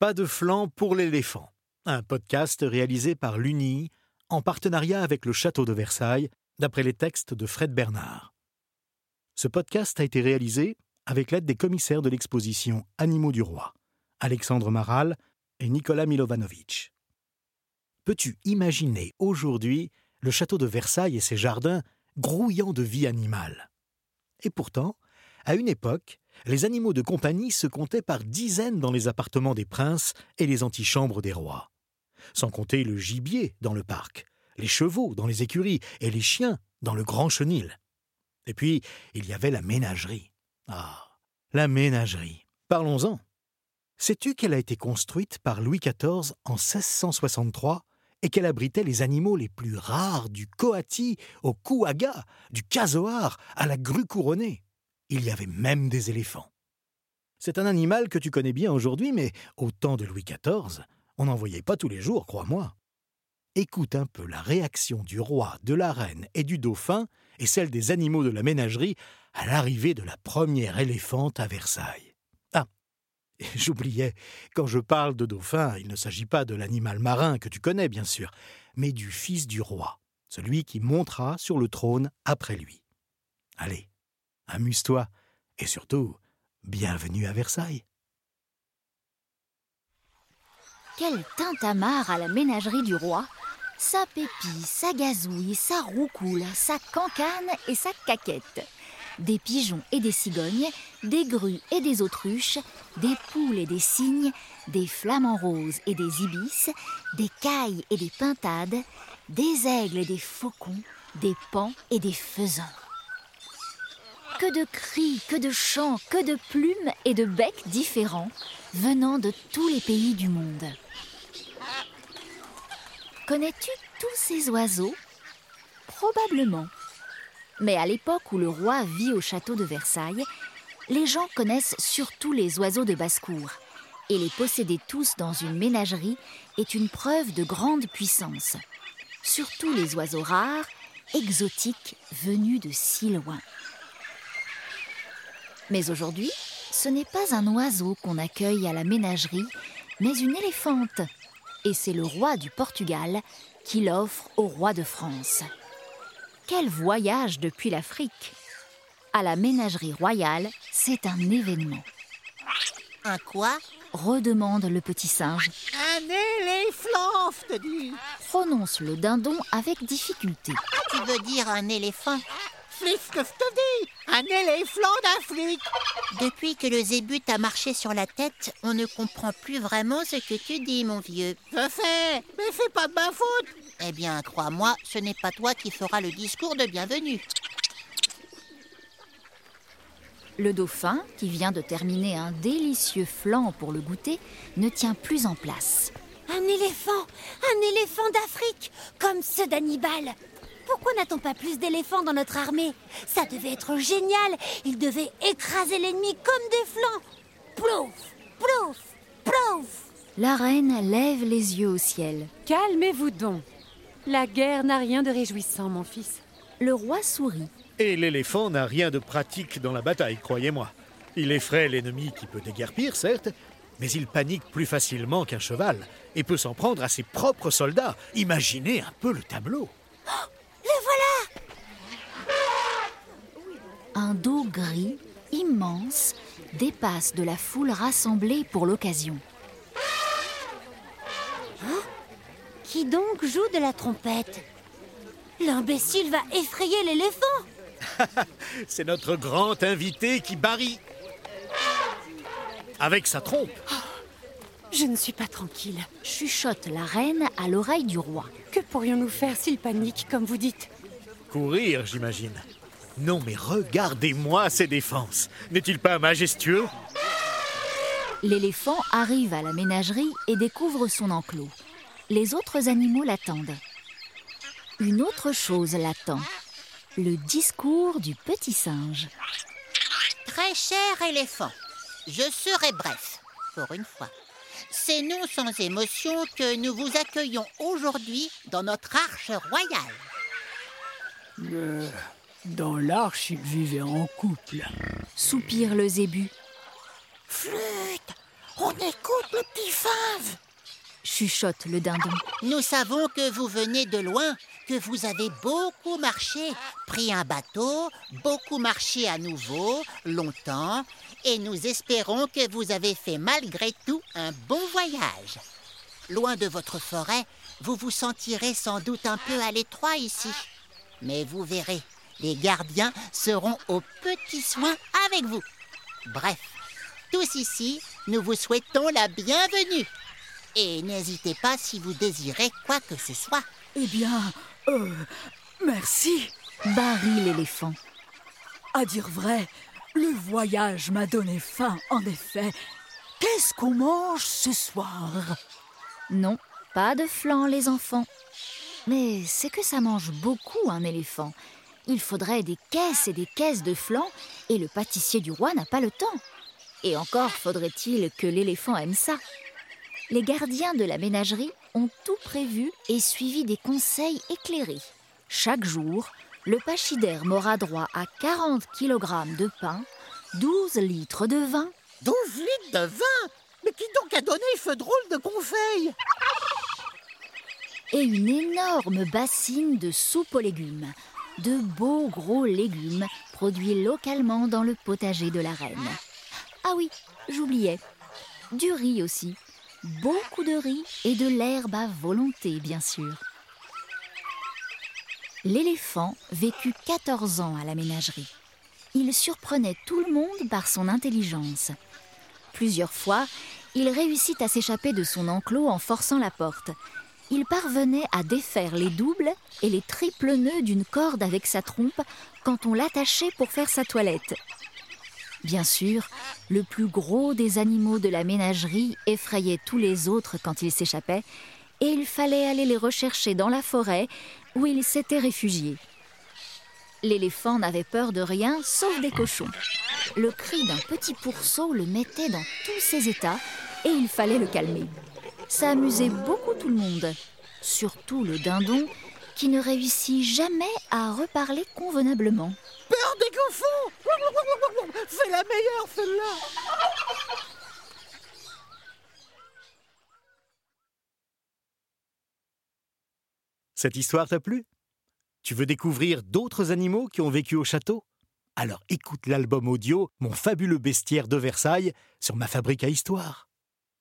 Pas de flanc pour l'éléphant. Un podcast réalisé par l'UNI en partenariat avec le Château de Versailles, d'après les textes de Fred Bernard. Ce podcast a été réalisé avec l'aide des commissaires de l'exposition Animaux du Roi, Alexandre Maral et Nicolas Milovanovic. Peux-tu imaginer aujourd'hui le château de Versailles et ses jardins grouillant de vie animale? Et pourtant, à une époque, les animaux de compagnie se comptaient par dizaines dans les appartements des princes et les antichambres des rois. Sans compter le gibier dans le parc, les chevaux dans les écuries et les chiens dans le grand chenil. Et puis, il y avait la ménagerie. Ah, la ménagerie. Parlons-en. Sais-tu qu'elle a été construite par Louis XIV en 1663 et qu'elle abritait les animaux les plus rares du coati au kouaga, du casoar à la grue couronnée? Il y avait même des éléphants. C'est un animal que tu connais bien aujourd'hui, mais au temps de Louis XIV, on n'en voyait pas tous les jours, crois-moi. Écoute un peu la réaction du roi, de la reine et du dauphin, et celle des animaux de la ménagerie, à l'arrivée de la première éléphante à Versailles. Ah J'oubliais, quand je parle de dauphin, il ne s'agit pas de l'animal marin que tu connais, bien sûr, mais du fils du roi, celui qui montera sur le trône après lui. Allez, amuse-toi, et surtout, bienvenue à Versailles. Quel tintamarre à la ménagerie du roi Ça pépille, ça gazouille, ça roucoule, ça cancane et ça caquette. Des pigeons et des cigognes, des grues et des autruches, des poules et des cygnes, des flamants roses et des ibis, des cailles et des pintades, des aigles et des faucons, des pans et des faisans. Que de cris, que de chants, que de plumes et de becs différents venant de tous les pays du monde. Connais-tu tous ces oiseaux? Probablement. Mais à l'époque où le roi vit au château de Versailles, les gens connaissent surtout les oiseaux de basse-cour. Et les posséder tous dans une ménagerie est une preuve de grande puissance. Surtout les oiseaux rares, exotiques, venus de si loin. Mais aujourd'hui, ce n'est pas un oiseau qu'on accueille à la ménagerie, mais une éléphante. Et c'est le roi du Portugal qui l'offre au roi de France. Quel voyage depuis l'Afrique À la ménagerie royale, c'est un événement. Un quoi? Redemande le petit singe. Un éléphant, te dis Prononce le dindon avec difficulté. Tu veux dire un éléphant? Flif que je te dis Un éléphant d'Afrique Depuis que le zébut a marché sur la tête, on ne comprend plus vraiment ce que tu dis, mon vieux. Je fais Mais c'est pas de ma faute Eh bien, crois-moi, ce n'est pas toi qui feras le discours de bienvenue. Le dauphin, qui vient de terminer un délicieux flan pour le goûter, ne tient plus en place. Un éléphant Un éléphant d'Afrique Comme ceux d'Hannibal pourquoi n'a-t-on pas plus d'éléphants dans notre armée? Ça devait être génial Ils devaient écraser l'ennemi comme des flancs Plouf Plouf Plouf La reine lève les yeux au ciel. Calmez-vous donc. La guerre n'a rien de réjouissant, mon fils. Le roi sourit. Et l'éléphant n'a rien de pratique dans la bataille, croyez-moi. Il effraie l'ennemi qui peut déguerpir, certes, mais il panique plus facilement qu'un cheval et peut s'en prendre à ses propres soldats. Imaginez un peu le tableau. Oh le voilà Dos gris, immense, dépasse de la foule rassemblée pour l'occasion. Hein? Qui donc joue de la trompette? L'imbécile va effrayer l'éléphant C'est notre grand invité qui barille avec sa trompe. Oh, je ne suis pas tranquille. Chuchote la reine à l'oreille du roi. Que pourrions-nous faire s'il panique, comme vous dites? Courir, j'imagine. Non, mais regardez-moi ses défenses. N'est-il pas majestueux? L'éléphant arrive à la ménagerie et découvre son enclos. Les autres animaux l'attendent. Une autre chose l'attend. Le discours du petit singe. Très cher éléphant, je serai bref, pour une fois. C'est non sans émotion que nous vous accueillons aujourd'hui dans notre arche royale. Euh, dans l'arche, ils vivaient en couple. Soupire le zébu. Flûte On écoute le petit fave chuchote le dindon. Nous savons que vous venez de loin, que vous avez beaucoup marché, pris un bateau, beaucoup marché à nouveau, longtemps, et nous espérons que vous avez fait malgré tout un bon voyage. Loin de votre forêt, vous vous sentirez sans doute un peu à l'étroit ici. Mais vous verrez, les gardiens seront aux petits soins avec vous. Bref, tous ici, nous vous souhaitons la bienvenue. Et n'hésitez pas si vous désirez quoi que ce soit. Eh bien, euh, merci. Barry l'éléphant. À dire vrai, le voyage m'a donné faim, en effet. Qu'est-ce qu'on mange ce soir? Non, pas de flan, les enfants. Mais c'est que ça mange beaucoup un éléphant. Il faudrait des caisses et des caisses de flan, et le pâtissier du roi n'a pas le temps. Et encore faudrait-il que l'éléphant aime ça. Les gardiens de la ménagerie ont tout prévu et suivi des conseils éclairés. Chaque jour, le pachyderme aura droit à 40 kg de pain, 12 litres de vin. 12 litres de vin? Mais qui donc a donné ce drôle de conseil? Et une énorme bassine de soupe aux légumes. De beaux gros légumes produits localement dans le potager de la reine. Ah oui, j'oubliais. Du riz aussi. Beaucoup de riz et de l'herbe à volonté, bien sûr. L'éléphant vécut 14 ans à la ménagerie. Il surprenait tout le monde par son intelligence. Plusieurs fois, il réussit à s'échapper de son enclos en forçant la porte. Il parvenait à défaire les doubles et les triples nœuds d'une corde avec sa trompe quand on l'attachait pour faire sa toilette. Bien sûr, le plus gros des animaux de la ménagerie effrayait tous les autres quand ils s'échappaient, et il fallait aller les rechercher dans la forêt où ils s'étaient réfugiés. L'éléphant n'avait peur de rien sauf des cochons. Le cri d'un petit pourceau le mettait dans tous ses états et il fallait le calmer. Ça amusait beaucoup tout le monde, surtout le dindon qui ne réussit jamais à reparler convenablement. Peur des cochons C'est la meilleure celle-là Cette histoire t'a plu? Tu veux découvrir d'autres animaux qui ont vécu au château? Alors écoute l'album audio Mon fabuleux bestiaire de Versailles sur ma fabrique à histoire.